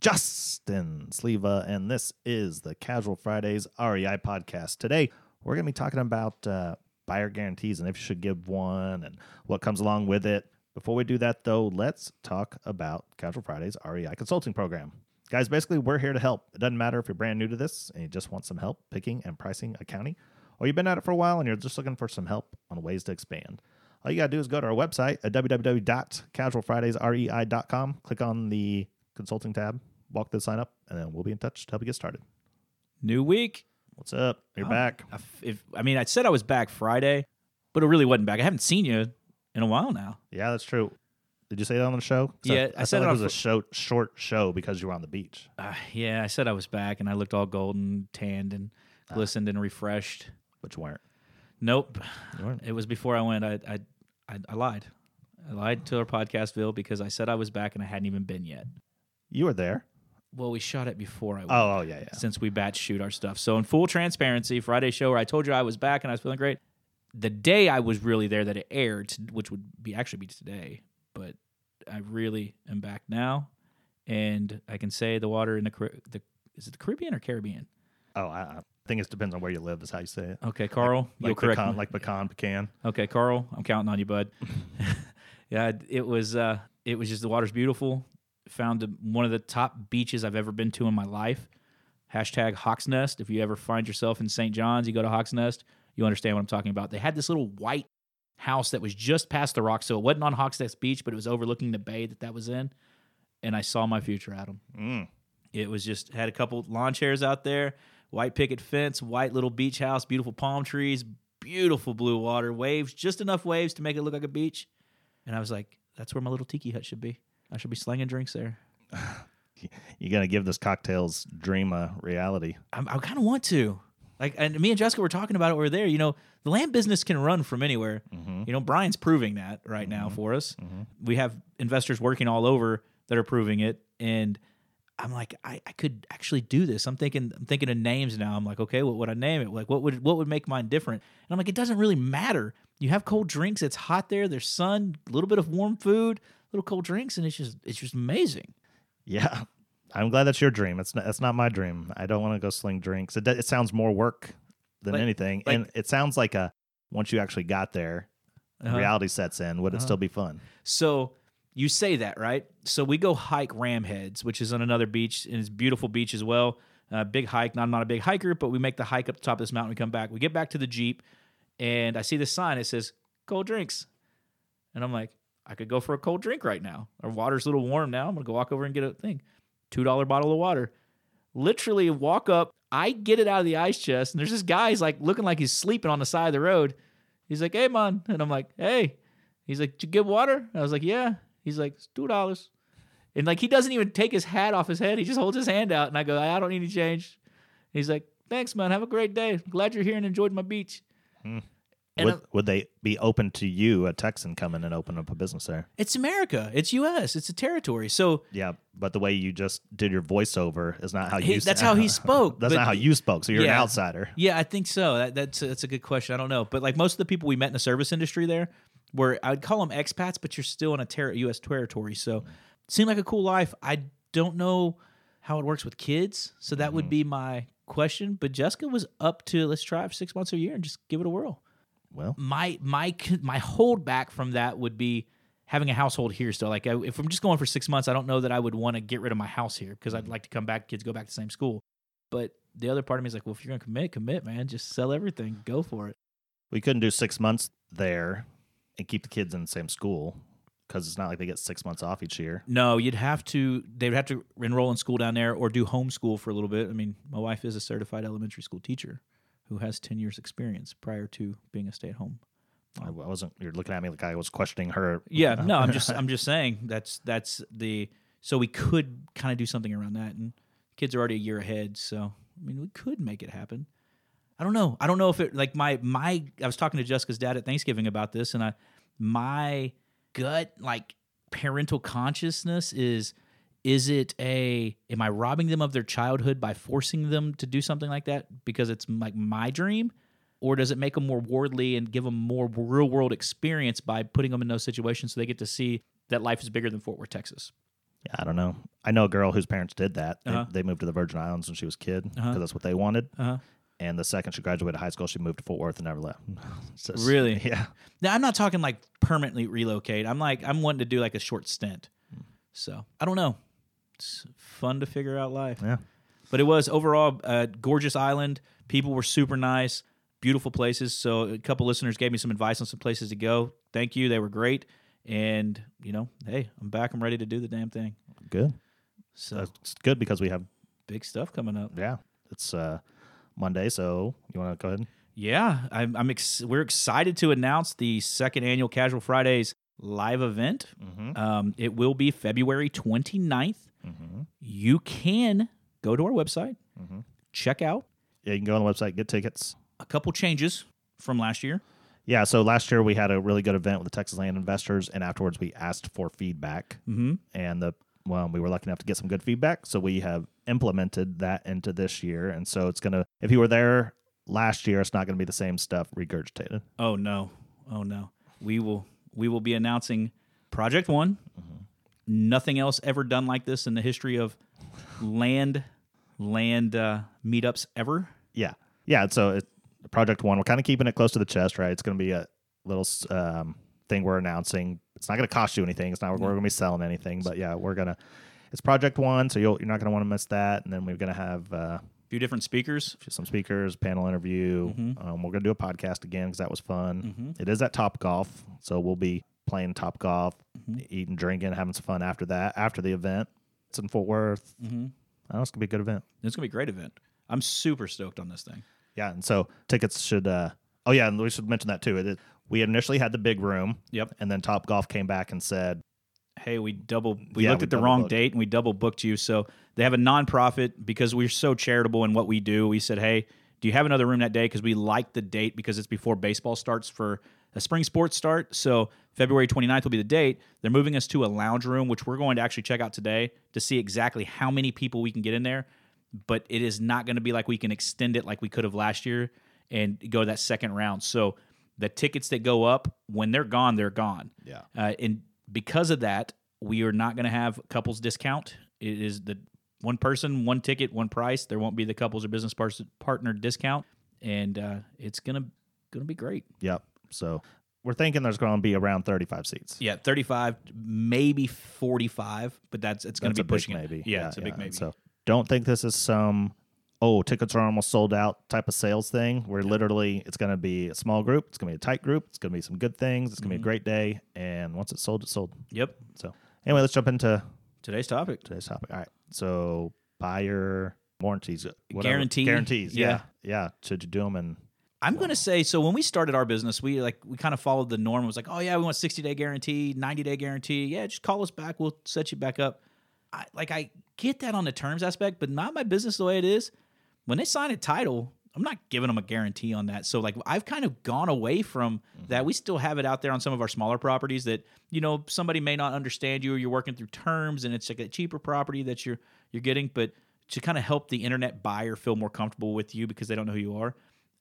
Justin Sleva, and this is the Casual Fridays REI podcast. Today, we're going to be talking about uh, buyer guarantees and if you should give one and what comes along with it. Before we do that, though, let's talk about Casual Fridays REI consulting program. Guys, basically, we're here to help. It doesn't matter if you're brand new to this and you just want some help picking and pricing a county, or you've been at it for a while and you're just looking for some help on ways to expand. All you got to do is go to our website at www.casualfridaysrei.com, click on the consulting tab, walk the sign up, and then we'll be in touch to help you get started. New week. What's up? You're Oh, back. I If, I mean, I said I was back Friday, but it really wasn't back. I haven't seen you in a while now. Yeah, that's true. Did you say that on the show? Yeah, I, I said it like it was a show, short show because you were on the beach. Uh, yeah, I said I was back, and I looked all golden, tanned, and Ah. glistened and refreshed. but you weren't. Nope, You weren't. it was before I went. I I I, I lied. I lied to our podcast podcastville because I said I was back, and I hadn't even been yet. You were there. Well, we shot it before I went. Oh, oh yeah, yeah. since we batch shoot our stuff. So in full transparency, Friday show where I told you I was back and I was feeling great. The day I was really there that it aired, which would be actually be today, but I really am back now, and I can say the water in the the is it the Caribbean or Caribbean? Oh, I, I think it depends on where you live. Is how you say it. Okay, Carl, you'll Like correct pecan, me. like pecan, pecan. Okay, Carl, I'm counting on you, bud. yeah, it was uh it was just the water's beautiful. Found one of the top beaches I've ever been to in my life. Hashtag Hawks Nest. If you ever find yourself in St. John's, you go to Hawks Nest, you understand what I'm talking about. They had this little white house that was just past the rock, so it wasn't on Hawks Nest Beach, but it was overlooking the bay that that was in. And I saw my future, Adam. Mm. It was just had a couple lawn chairs out there, white picket fence, white little beach house, beautiful palm trees, beautiful blue water, waves, just enough waves to make it look like a beach. And I was like, that's where my little tiki hut should be. I should be slinging drinks there. You gotta give this cocktails dream a reality. I'm, I kind of want to. Like, and me and Jessica were talking about it. We are there. You know, the land business can run from anywhere. Mm-hmm. You know, Brian's proving that right now mm-hmm. for us. Mm-hmm. We have investors working all over that are proving it, and I'm like, I, I could actually do this. I'm thinking, I'm thinking of names now. I'm like, okay, what would I name it? Like, what would what would make mine different? And I'm like, it doesn't really matter. You have cold drinks. It's hot there. There's sun. A little bit of warm food. Little cold drinks, and it's just it's just amazing. Yeah, I'm glad that's your dream. It's not. It's not my dream. I don't want to go sling drinks. It, it sounds more work than Like- anything, like- and it sounds like a once you actually got there, Uh-huh. reality sets in. Would it still be fun? So you say that, right? So we go hike Ramheads, which is on another beach, and it's a beautiful beach as well. Uh, big hike. Not, I'm not a big hiker, but we make the hike up the top of this mountain. We come back. We get back to the Jeep, and I see this sign. It says cold drinks. And I'm like, I could go for a cold drink right now. Our water's a little warm now. I'm to go walk over and get a thing. $2 bottle of water. Literally walk up. I get it out of the ice chest, and there's this guy's like looking like he's sleeping on the side of the road. He's like, hey, man. And I'm like, hey. He's like, did you get water? I was like, yeah. He's like, it's two dollars. And like he doesn't even take his hat off his head. He just holds his hand out. And I go, I don't need any change. He's like, thanks, man. Have a great day. Glad you're here and enjoyed my beach. Hmm. And Would, I'm- would they be open to you, a Texan, coming and open up a business there? it's America. It's U.S. It's a territory. So Yeah, but the way you just did your voiceover is not how He- you. that's how he spoke, That's not how you spoke. So you're an outsider. Yeah, I think so. That, that's that's a good question. I don't know, but like most of the people we met in the service industry there, were I would call them expats, but you're still in a ter- U.S. territory. So seemed like a cool life. I don't know how it works with kids, so that would mm-hmm. be my question. But Jessica was up to let's try it for six months or a year and just give it a whirl. Well, My my c- my holdback from that would be having a household here still. Like if I'm just going for six months, I don't know that I would want to get rid of my house here because I'd mm. like to come back. Kids go back to the same school. But the other part of me is like, well, if you're gonna commit, commit, man. Just sell everything, go for it. we couldn't do six months there and keep the kids in the same school because it's not like they get six months off each year. No, you'd have to. They would have to enroll in school down there or do homeschool for a little bit. I mean, my wife is a certified elementary school teacher who has ten years experience prior to being a stay at home. I I wasn't. You're looking at me like I was questioning her. Yeah, no, I'm just I'm just saying that's that's the so we could kind of do something around that, and kids are already a year ahead, so I mean, we could make it happen. I don't know. I don't know if it like my my. I was talking to Jessica's dad at Thanksgiving about this, and I my gut like parental consciousness is is it a am I robbing them of their childhood by forcing them to do something like that because it's like my dream? Or does it make them more worldly and give them more real world experience by putting them in those situations so they get to see that life is bigger than Fort Worth, Texas? Yeah, I don't know. I know a girl whose parents did that. They, Uh-huh. they moved to the Virgin Islands when she was a kid because Uh-huh. that's what they wanted. Uh-huh. And the second she graduated high school, she moved to Fort Worth and never left. Just- Really? Yeah. Now I'm not talking like permanently relocate. I'm like I'm wanting to do like a short stint. So I don't know. It's fun to figure out life. Yeah. But it was overall a gorgeous island. People were super nice, beautiful places. So a couple listeners gave me some advice on some places to go. Thank you. They were great. And you know, hey, I'm back. I'm ready to do the damn thing. Good. So That's good because we have, big stuff coming up. yeah, it's uh, Monday. So you want to go ahead? Yeah, I'm. I'm ex- we're excited to announce the second annual Casual Fridays live event. Mm-hmm. Um, it will be February 29th. Mm-hmm. You can go to our website, Mm-hmm. check out Yeah, you can go on the website, get tickets. a couple changes from last year. Yeah, so last year we had a really good event with the Texas Land Investors, and afterwards we asked for feedback, Mm-hmm. and the well, we were lucky enough to get some good feedback, so we have implemented that into this year, and so it's gonna. If you were there last year, it's not gonna be the same stuff regurgitated. Oh no, oh no. We will we will be announcing Project One. Nothing else ever done like this in the history of land land uh, meetups ever. Yeah, yeah. So it, Project One, we're kind of keeping it close to the chest, right? It's gonna be a little um, thing we're announcing. It's not gonna cost you anything. It's not we're gonna be selling anything, but yeah, we're gonna. It's Project One, so you'll, you're not gonna want to miss that. And then we're gonna have. Uh, A few different speakers. some speakers, panel interview. Mm-hmm. Um, we're gonna do a podcast again because that was fun. It is at Top Golf, so we'll be playing Top Golf, Mm-hmm. eating, drinking, having some fun after that. After the event, it's in Fort Worth. Mm-hmm. I know it's gonna be a good event. It's gonna be a great event. I'm super stoked on this thing. Yeah, and so tickets should. Uh, oh yeah, and we should mention that too. It, it- we initially had the big room, Yep. and then Top Golf came back and said, hey, we double we Yeah, looked we at the wrong booked. date and we double booked you. So they have a nonprofit because we're so charitable in what we do. We said, hey, do you have another room that day? Because we like the date because it's before baseball starts for spring sports start. So February 29th will be the date. They're moving us to a lounge room, which we're going to actually check out today to see exactly how many people we can get in there. But it is not going to be like we can extend it like we could have last year and go to that second round. So the tickets that go up when they're gone, they're gone. "Yeah, Uh, and because of that, we are not going to have couples discount. It is the one person, one ticket, one price. There won't be the couples or business partner discount, and uh, it's gonna gonna be great. yep." So we're thinking there's going to be around 35 seats. Yeah, thirty five, maybe forty five, but that's it's gonna be a big pushing maybe. it. Yeah, it's a big maybe. So don't think this is some oh tickets are almost sold out type of sales thing. Where literally it's going to be a small group, it's going to be a tight group, it's going to be some good things, it's going to Mm-hmm. be a great day, and once it's sold, it's sold. yep. So anyway, let's jump into Today's topic. today's topic. All right, so buyer warranties, whatever. Guarantee? guarantees. Yeah. Yeah. yeah, Should you do them? And I'm gonna say so. When we started our business, we like we kind of followed the norm. It was like, oh yeah, we want 60 day guarantee, 90 day guarantee. Yeah, just call us back. We'll set you back up. I, like I get that on the terms aspect, but not my business the way it is. When they sign a title, I'm not giving them a guarantee on that. So like I've kind of gone away from mm-hmm. that. We still have it out there on some of our smaller properties that you know somebody may not understand you or you're working through terms and it's like a cheaper property that you're you're getting, but to kind of help the internet buyer feel more comfortable with you because they don't know who you are.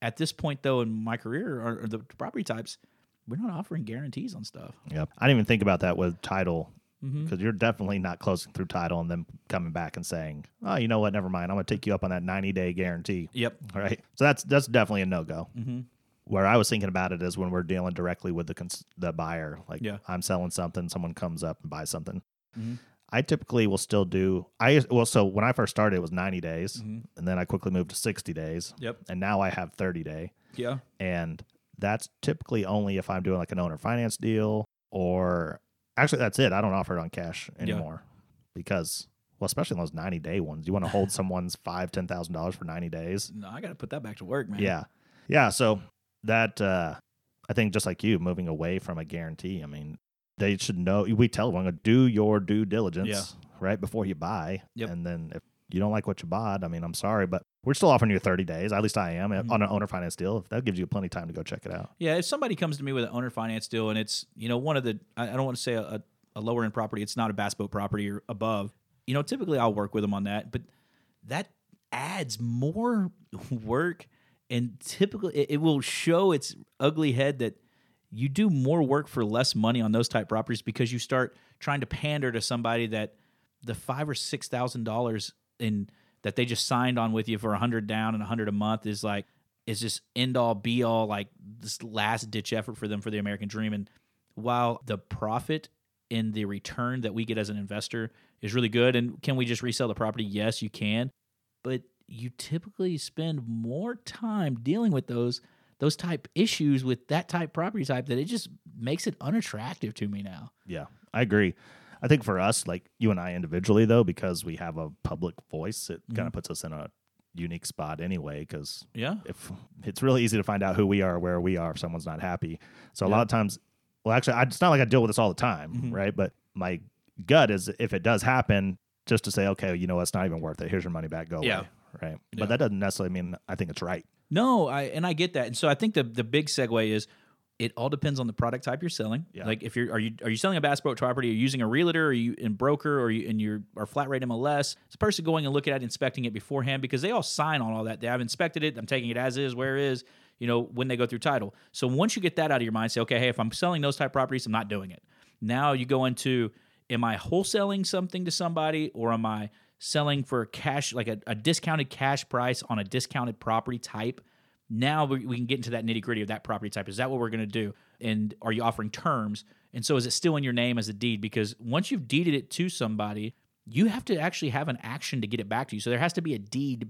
At this point, though, in my career or, or the property types, we're not offering guarantees on stuff. yep, I didn't even think about that with title Mm-hmm. because you're definitely not closing through title and then coming back and saying, oh, you know what? Never mind. I'm going to take you up on that 90 day guarantee. Yep. All right. So that's that's definitely a no go. Mm-hmm. Where I was thinking about it is when we're dealing directly with the cons- the buyer. Like Yeah. I'm selling something, someone comes up and buys something. Mhm. I typically will still do. I well, so when I first started, it was 90 days, Mhm. and then I quickly moved to 60 days, Yep. and now I have 30 day, Yeah. and that's typically only if I'm doing like an owner finance deal or actually that's it. I don't offer it on cash anymore because. Well, especially in those ninety day ones, you want to hold someone's five, ten thousand dollars for ninety days. No, I got to put that back to work, man. Yeah. Yeah. So that uh I think just like you, moving away from a guarantee, I mean, they should know we tell them do your due diligence Yeah. right before you buy. Yep. And then if you don't like what you bought, I mean, I'm sorry, but We're still offering you 30 days. At least I am Mhm. on an owner finance deal. If that gives you plenty of time to go check it out. Yeah, if somebody comes to me with an owner finance deal and it's you know one of the I I don't want to say a, a lower end property, it's not a bass boat property or above. You know, typically I'll work with them on that, but that adds more work and typically it, it will show its ugly head that you do more work for less money on those type properties because you start trying to pander to somebody that the five or six thousand dollars in that they just signed on with you for a hundred down and a hundred a month is like is just end all be all like this last ditch effort for them for the American dream. And while the profit in the return that we get as an investor is really good, and can we just resell the property? Yes, you can, but you typically spend more time dealing with those those type issues with that type property type that it just makes it unattractive to me now. Yeah, I agree. I think for us, like you and I individually, though, because we have a public voice, it kind Mhm. of puts us in a unique spot anyway. Because Yeah. if it's really easy to find out who we are, where we are, if someone's not happy. So a lot of times, well, actually, I, it's not like I deal with this all the time, Mhm. right? But my gut is if it does happen, just to say, okay, you know, it's not even worth it. Here's your money back. Go Yeah. away. Right. Yeah. But that doesn't necessarily mean I think it's right. No, I and I get that. And so I think the the big segue is it all depends on the product type you're selling. Yeah. Like if you're are you are you selling a bass boat property, are you using a realtor, are you in broker, or you and you're or flat rate MLS? It's a person going and looking at it, inspecting it beforehand because they all sign on all that. They have inspected it, I'm taking it as is, where is, you know, when they go through title. So once you get that out of your mind, say, okay, hey, if I'm selling those type properties, I'm not doing it. Now you go into am I wholesaling something to somebody or am I selling for cash like a, a discounted cash price on a discounted property type? Now we, we can get into that nitty gritty of that property type. Is that what we're going to do? And are you offering terms? And so is it still in your name as a deed? Because once you've deeded it to somebody, you have to actually have an action to get it back to you. So there has to be a deed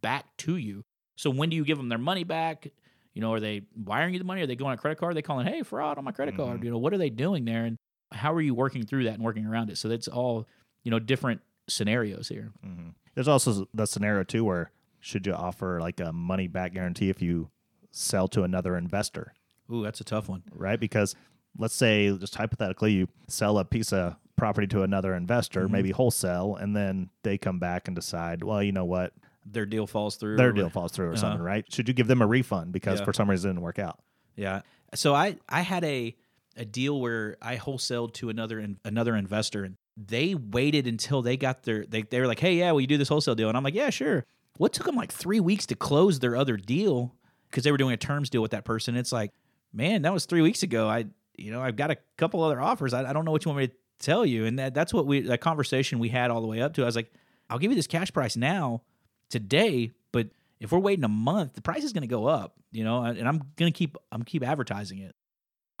back to you. So when do you give them their money back? You know, are they wiring you the money? Are they going on a credit card? Are they calling, hey, fraud on my credit card? Mhm. You know, what are they doing there? And how are you working through that and working around it? So that's all, you know, different scenarios here. hmm There's also the scenario too where should you offer like a money back guarantee if you sell to another investor, Ooh, that's a tough one. right? Because let's say just hypothetically you sell a piece of property to another investor, Mhm. maybe wholesale, and then they come back and decide, well, you know what, Their deal falls through. their deal falls through or Uh-huh. something, right? Should you give them a refund because Yeah. for some reason it didn't work out? Yeah. So I I had a a deal where I wholesaled to another in, another investor and they waited until they got their they they were like, "Hey, yeah, will you do this wholesale deal?" And I'm like, "Yeah, sure." What took them like 3 weeks to close their other deal cuz they were doing a terms deal with that person. It's like, "Man, that was 3 weeks ago. I you know, I've got a couple other offers. I, I don't know what you want me to tell you." And that that's what we that conversation we had all the way up to. I was like, "I'll give you this cash price now today, but if we're waiting a month, the price is going to go up, you know, and I'm going to keep I'm keep advertising it.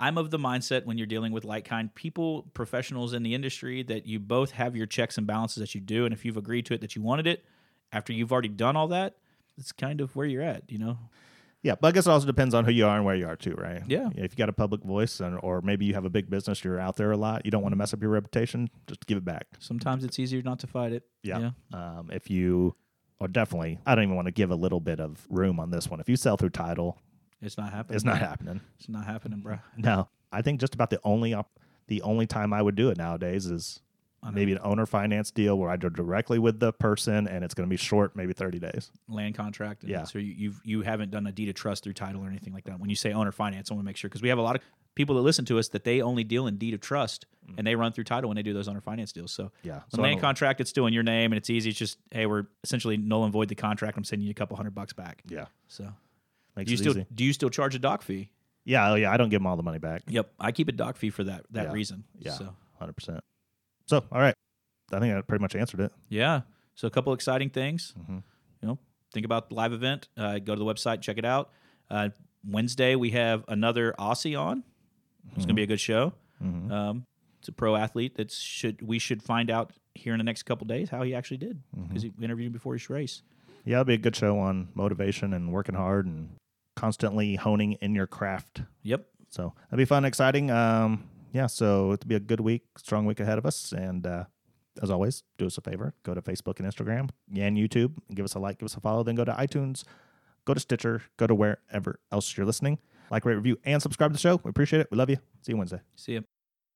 I'm of the mindset when you're dealing with like kind people, professionals in the industry that you both have your checks and balances that you do and if you've agreed to it that you wanted it after you've already done all that, it's kind of where you're at, you know. Yeah, but I guess it also depends on who you are and where you are too, right? Yeah. If you got a public voice and or maybe you have a big business, you're out there a lot, you don't want to mess up your reputation, just give it back. Sometimes it's easier not to fight it. Yeah. Um, if you, or definitely, I don't even want to give a little bit of room on this one. If you sell through title, It's not happening. it's not happening. It's not happening, bro. No, I think just about the only op- the only time I would do it nowadays is maybe an owner finance deal where I do directly with the person and it's going to be short, maybe thirty days. land contract. Yeah. So you, you've you haven't done a deed of trust through title or anything like that. When you say owner finance, I want to make sure because we have a lot of people that listen to us that they only deal in deed of trust mm. and they run through title when they do those owner finance deals. So Yeah, so land contract, it's still in your name and it's easy. It's just hey, we're essentially null and void the contract. I'm sending you a couple hundred bucks back. yeah, So makes do you still easy. do you still charge a doc fee? Yeah, oh yeah, I don't give them all the money back. Yep, I keep a doc fee for that that Yeah. reason. Yeah. So hundred percent. So, all right, I think I pretty much answered it. yeah. So a couple exciting things. Mhm. You know, think about the live event. Uh, go to the website, check it out. Uh, Wednesday we have another Aussie on. It's going to be a good show. Mhm. Um, it's a pro athlete that should we should find out here in the next couple days how he actually did because he interviewed him before his race. Yeah, it'll be a good show on motivation and working hard and constantly honing in your craft. Yep. So that'd be fun, exciting. Um, yeah, so it'd be a good week, strong week ahead of us. And uh, as always, do us a favor go to Facebook and Instagram and YouTube and give us a like, give us a follow. Then go to iTunes, go to Stitcher, go to wherever else you're listening. Like, rate, review, and subscribe to the show. We appreciate it. We love you. See you Wednesday. See ya.